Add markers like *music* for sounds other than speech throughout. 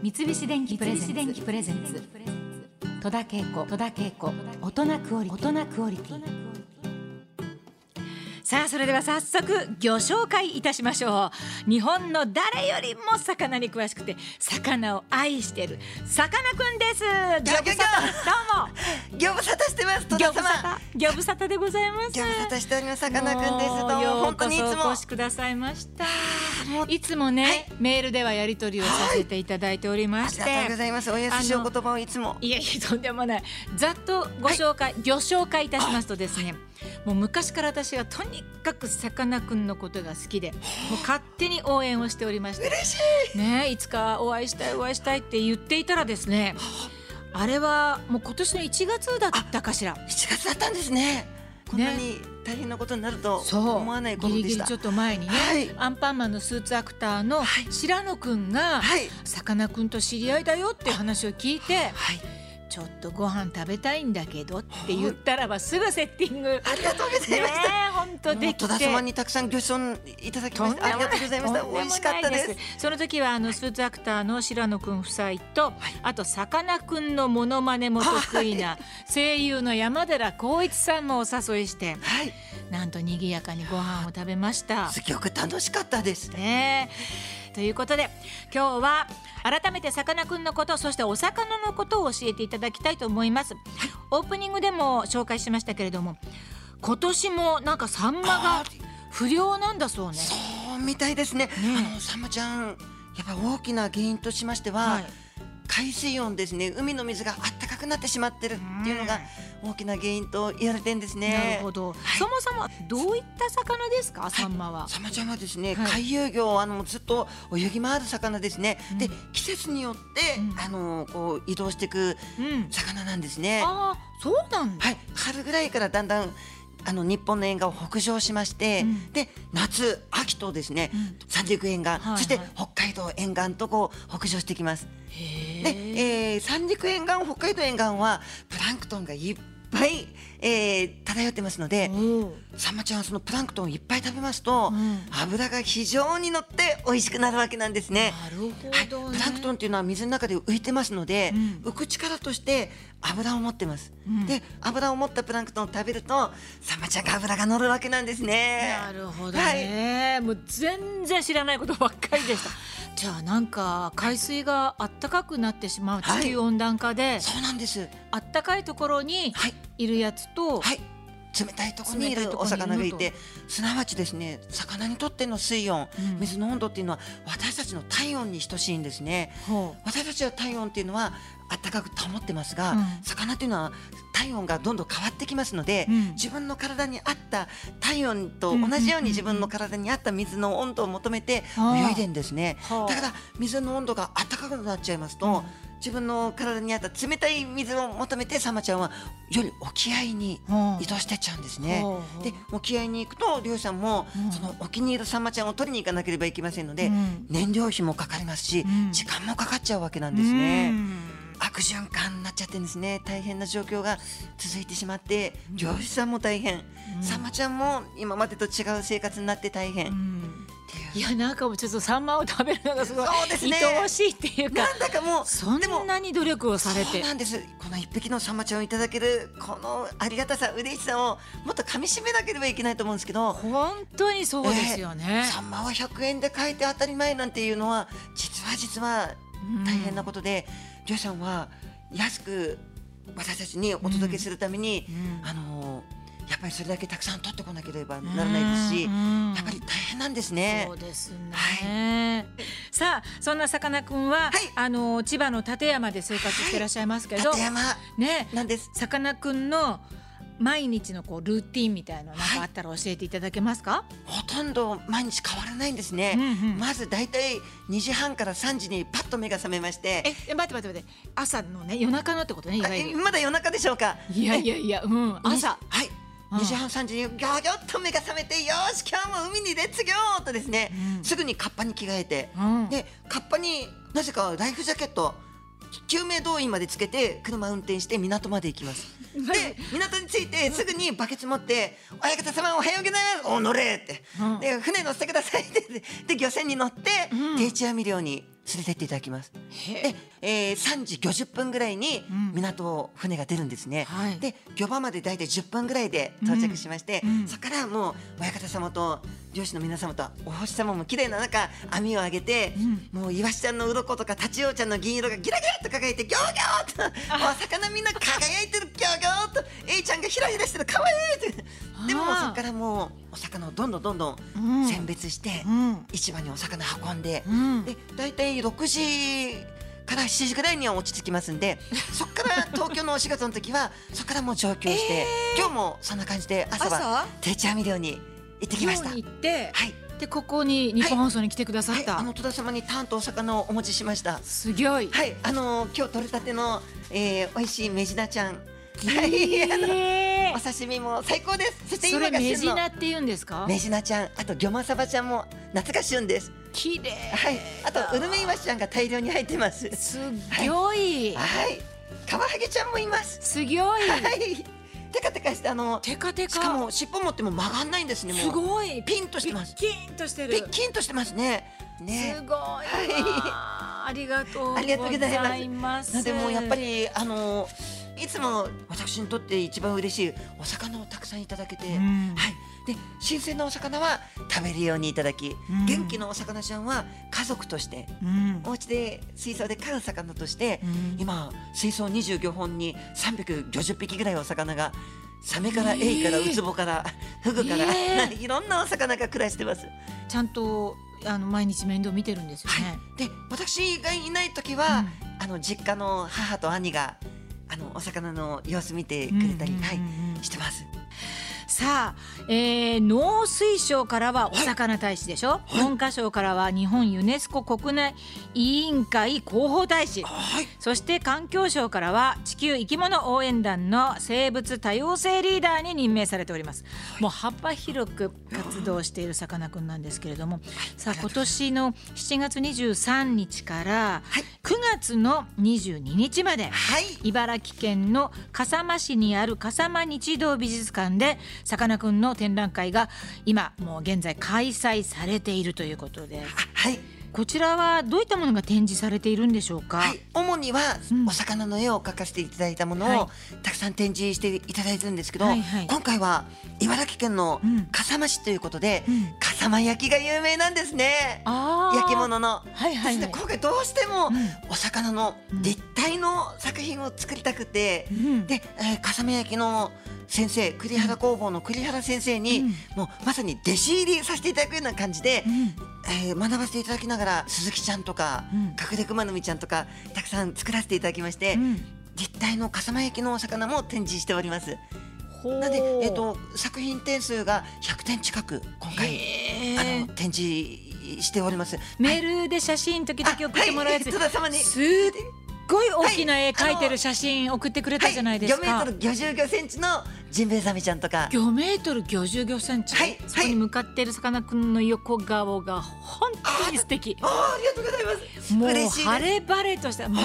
三菱電機プレゼンツ。戸田恵子戸田恵子大人クオリティ。大人クオリティさあそれでは早速魚紹介いたしましょう。日本の誰よりも魚に詳しくて魚を愛しているさかなクンです。ギョギョギョもギョ無沙汰してます。戸田様。ブサタギョブサタでございますギョ無沙汰しております。さかなクンです。どうも本当にいつもお越しくださいましたいつもね、はいメールではやり取りをさせていただいておりまして、ありがとうございます。お優しいお言葉をいつも。いやいやとんでもないざっとご紹介、魚紹介いたしますとですねもう昔から私はとにかくさかなクンのことが好きでもう勝手に応援をしておりまして嬉しい。ねいつかお会いしたいお会いしたいって言っていたらですねあれはもう今年の1月だったかしら7月だったんですね。こんなに大変なことになるとそう思わないことでした。ギリギリちょっと前にね、はいアンパンマンのスーツアクターのはい白野くんが、はいさかなクンと知り合いだよっていう話を聞いてはい。ちょっとご飯食べたいんだけどって言ったらばすぐセッティングねありがとうございました。え本当で戸田様にたくさんご馳走いただきました。ありがとうございました。美味しかったです。その時はあのスーツアクターの白野くん夫妻と、あとさかなクンのモノマネも得意な声優の山寺宏一さんもお誘いしてはい。なんと賑やかにご飯を食べました。すごく楽しかったです。ねえということで今日は改めてさかなクンのことそしてお魚のことを教えていただきたいと思います。オープニングでも紹介しましたけれども今年もなんかサンマが不良なんだそうね。そうみたいですね。ねあのサンマちゃんやっぱ大きな原因としましては。はい海水温ですね海の水があったかくなってしまってるっていうのが大きな原因と言われてんですね。なるほど、そもそもどういった魚ですか、サンマは。サンマちゃんはですね、はい海遊魚あのずっと泳ぎ回る魚ですね。うんで季節によって、うんあのこう移動していくうん。魚なんですね。ああ、そうなんだ。はい、春ぐらいからだんだんあの日本の沿岸を北上しまして、うんで夏秋とですね、うん三陸沿岸、はいそしてはい北海道沿岸とこう北上してきます。へで、え。えー三陸沿岸北海道沿岸はプランクトンがいっぱい、えー漂ってますので、おサンマちゃんはそのプランクトンをいっぱい食べますと、うん。油が非常に乗って美味しくなるわけなんですね。なるほはい、プランクトンっていうのは水の中で浮いてますので、うん。浮く力として油を持ってます、うん。で油を持ったプランクトンを食べるとサンマちゃんが油が乗るわけなんですね。なるほど。ね、もう全然知らないことばっかりでした。*laughs* じゃあなんか海水があったかくなってしまうはい。地球温暖化で、そうなんです。あったかいところにはい。いるやつと、はい冷たい冷たいところにいるのと魚がいてすなわちですね魚にとっての水温、うん。水の温度っていうのは私たちの体温に等しいんですね。ほ私たちは体温っていうのは暖かく保ってますが、うん。魚っていうのは体温がどんどん変わってきますので、うん。自分の体に合った体温と同じように自分の体に合った水の温度を求めて泳いでんですね。はあだから水の温度が暖かくなっちゃいますと、自分の体に合った冷たい水を求めてサンマちゃんはより沖合に移動してっちゃうんですね。ほうほう。で沖合に行くと漁師さんも、うん。その沖にいるサンマちゃんを取りに行かなければいけませんので、うん。燃料費もかかりますし、うん。時間もかかっちゃうわけなんですね。うん。悪循環になっちゃってるんですね。大変な状況が続いてしまって漁師さんも大変、うん。サンマちゃんも今までと違う生活になって大変、いう。いやなんかもうちょっとサンマを食べるのがすごいそうですね。愛おしいっていうかなんだかもうそんなに努力をされて。なんですこの一匹のサンマちゃんをいただけるこのありがたさ嬉しさをもっと噛み締めなければいけないと思うんですけど本当にそうですよね。サンマは100円で買えて当たり前なんていうのは実は実は大変なことで、漁師さんは安く私たちにお届けするために、うん。あのやっぱりそれだけたくさん取ってこなければならないですし、うんやっぱり大変なんですね。そう。ですね、はさあそんなさかなクンは、はい。あの千葉の館山で生活していらっしゃいますけど、立山。ねなんです。さかなクンの毎日のこうルーティンみたいなんかあったら教えていただけますか、ほとんど毎日変わらないんですね。うんうん。まずだいたい2時半から3時にパッと目が覚めまして、ええ待って待って待って。朝のね夜中のってことねまだ夜中でしょうか？いやいやいやうん。朝。はい。うん。2時半3時にギョギョッと目が覚めてよし今日も海にレッツギョーとですね、うん。すぐにカッパに着替えて、うん。でカッパになぜかライフジャケット救命胴衣までつけて車運転して港まで行きます。*laughs* で港に着いてすぐにバケツ持って「親方様おはようございますお乗れ!」って、うん。で船乗せてくださいって。でで漁船に乗って、うん。定置網漁に連れてっていただきます。で、えー、3時50分ぐらいにうん。港を船が出るんですね。はい。で漁場まで大体10分ぐらいで到着しまして、うん。うん。そこからもう親方様と漁師の皆様とお星様も綺麗な中網を上げて、もうイワシちゃんの鱗とかタチウオちゃんの銀色がギラギラっと輝いてギョーギョーっとお魚みんな輝いてるギョーギョーっと A ちゃんがひらひらしてる可愛いって。でもそこからもうお魚をどんどんどんどうん。ん選別して、うん。市場にお魚運んで、うん。で大体6時から7時ぐらいには落ち着きますんで *laughs* そこから東京のお仕事の時はそこからもう上京して、今日もそんな感じで朝は朝？定置網漁に行ってきました。漁に行ってはい、でここに日本放送に来てくださはい、った、あの戸田様にタンとお魚をお持ちしました。すごい、はい、あの今日取れたての、えー、美味しいメジナちゃん。はい、あのへお刺身も最高です。そしてーそれメジ今が旬のナって言うんですか？メジナちゃん、あとギョマサバちゃんも夏が旬です。綺麗はい、あとウルメイワシちゃんが大量に入ってます。すごい、はい、カワハギちゃんもいます。すごい、はい、テカテカしてあのテカテカしかも尻尾持っても曲がんないんですね。すごいピンとしてます。キーンとしてるピッキンとしてますね。ねす。ごいわ、ありがとうありがとうございますでもうやっぱりあのいつも私にとって一番嬉しいお魚をたくさんいただけて、ん。はい。で新鮮なお魚は食べるようにいただき、ん。元気のお魚ちゃんは家族としてうん。お家で水槽で飼う魚として、うん。今水槽25本に350匹ぐらいお魚がサメからエイからウツボからフグから、え *laughs* いろんなお魚が暮らしてます。ちゃんとあの毎日面倒見てるんですよね、で私がいない時は、あの実家の母と兄があのお魚の様子見てくれたり、してます。さあ、えー、農水省からはお魚大使でしょ、文科省からは日本ユネスコ国内委員会広報大使。はい。そして環境省からは地球生き物応援団の生物多様性リーダーに任命されております、もう幅広く活動しているさかなクンなんですけれどもさあ今年の7月23日からはい。9月の22日まではい。茨城県の笠間市にある笠間日動美術館でさかなクンの展覧会が今もう現在開催されているということであはい。こちらはどういったものが展示されているんでしょうか、はい、主にはうん。お魚の絵を描かせていただいたものを、はい。たくさん展示していただいてるんですけど、はいはい。今回は茨城県のうん笠間市ということで、うん。笠間焼きが有名なんですね。焼き物の。はいはいはい。今回どうしてもうん。お魚の立体の作品を作りたくて、うん。で、えー、笠間焼きの先生栗原工房の栗原先生に、うん。もうまさに弟子入りさせていただくような感じで、うん。えー学ばせていただきながら鈴木ちゃんとか、うん。隠れ熊の実ちゃんとかたくさん作らせていただきまして、うん。立体の笠間焼きのお魚も展示しております。なんで、えっ、と作品点数が100点近く今回あの展示しております。メールで写真時々送ってもらうやつ、あはい、すっごい大きな絵描いてる写真送ってくれたじゃないですはい、か、5メートル50センチのジンベエザメちゃんとか。5メートル55センチ、はい。そこに向かっているさかなクンの横顔が本当に素敵。あーありがとうございます。もう晴れ晴れとした。もう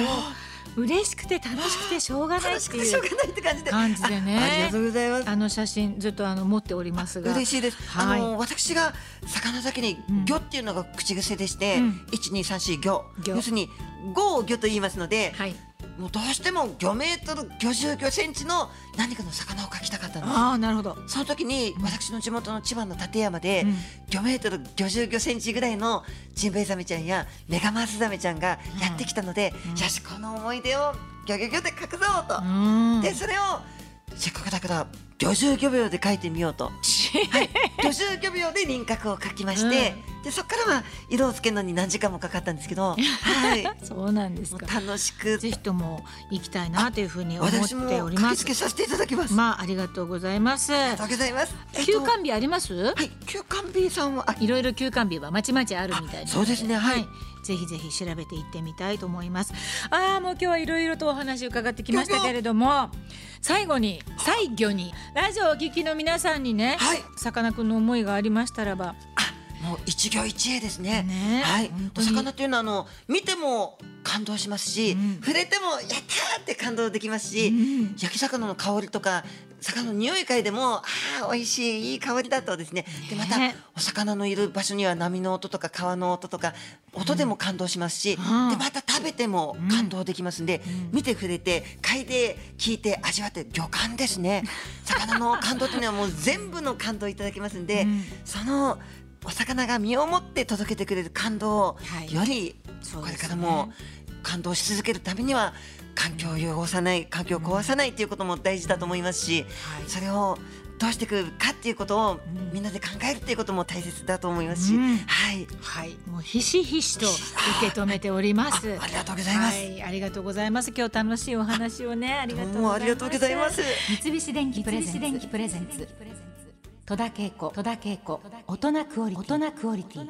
嬉しくて楽しくてしょうがないっていうてしょうがないって感じで。感じでね。あありがとうございます。あの写真ずっとあの持っておりますが。嬉しいです。はい。あの私が魚だけにうん。魚っていうのが口癖でして、うん。一二三四魚魚。要するに五を魚と言いますので、はいもうどうしても魚メートル50魚センチの何かの魚を描きたかったんです。ああなるほどその時に私の地元の千葉の館山で、うん魚メートル50魚センチぐらいのジンベエザメちゃんやメガマスザメちゃんがやってきたので、うんよしこの思い出をギョギョギョで描くぞと、うんでそれをせっかくだから50魚秒で描いてみようと。はい、50魚秒で輪郭を描きまして、でそこからは色をつけるのに何時間もかかったんですけど、はい、*laughs* そうなんです楽しく。ぜひとも行きたいなというふうに思っております。させていただきます。まあありがとうございます。ありがとうございます。えっと休館日あります、はい、休館 B さんはあいろいろ休館日はまちまちあるみたいそうですねはい。ぜひぜひ調べていってみたいと思います。ああもう今日はいろいろとお話伺ってきましたけれども最後に最後にラジオをお聞きの皆さんにねはい。さかなクンの思いがありましたらばあもう一行一会ですね。ね。はい。お魚というのはあの見ても感動しますし、うん。触れてもやったーって感動できますし、うん。焼き魚の香りとか魚の匂い嗅いでもああ美味しいいい香りだとですね。でまたねお魚のいる場所には波の音とか川の音とか音でも感動しますし、うん。でまた食べても感動できますんで、見て触れて嗅いで聞いて味わって魚感ですね。*laughs* 魚の感動っていうのはもう全部の感動いただけますんで、うん。そのお魚が身をもって届けてくれる感動をはい。よりこれからも感動し続けるためには環境を汚さない環境を壊さないっていうことも大事だと思いますし、はい。それをどうしていくかっていうことをん。みんなで考えるっていうことも大切だと思いますし、うん。はい。はい、もうひしひしと受け止めております。あありがとうございます。はい、ありがとうございます。今日楽しいお話をね、ありがとうございます。どうもありがとうございます。三菱電機プレゼンツ戸田恵子戸田恵子大人クオリティ。大人クオリティ。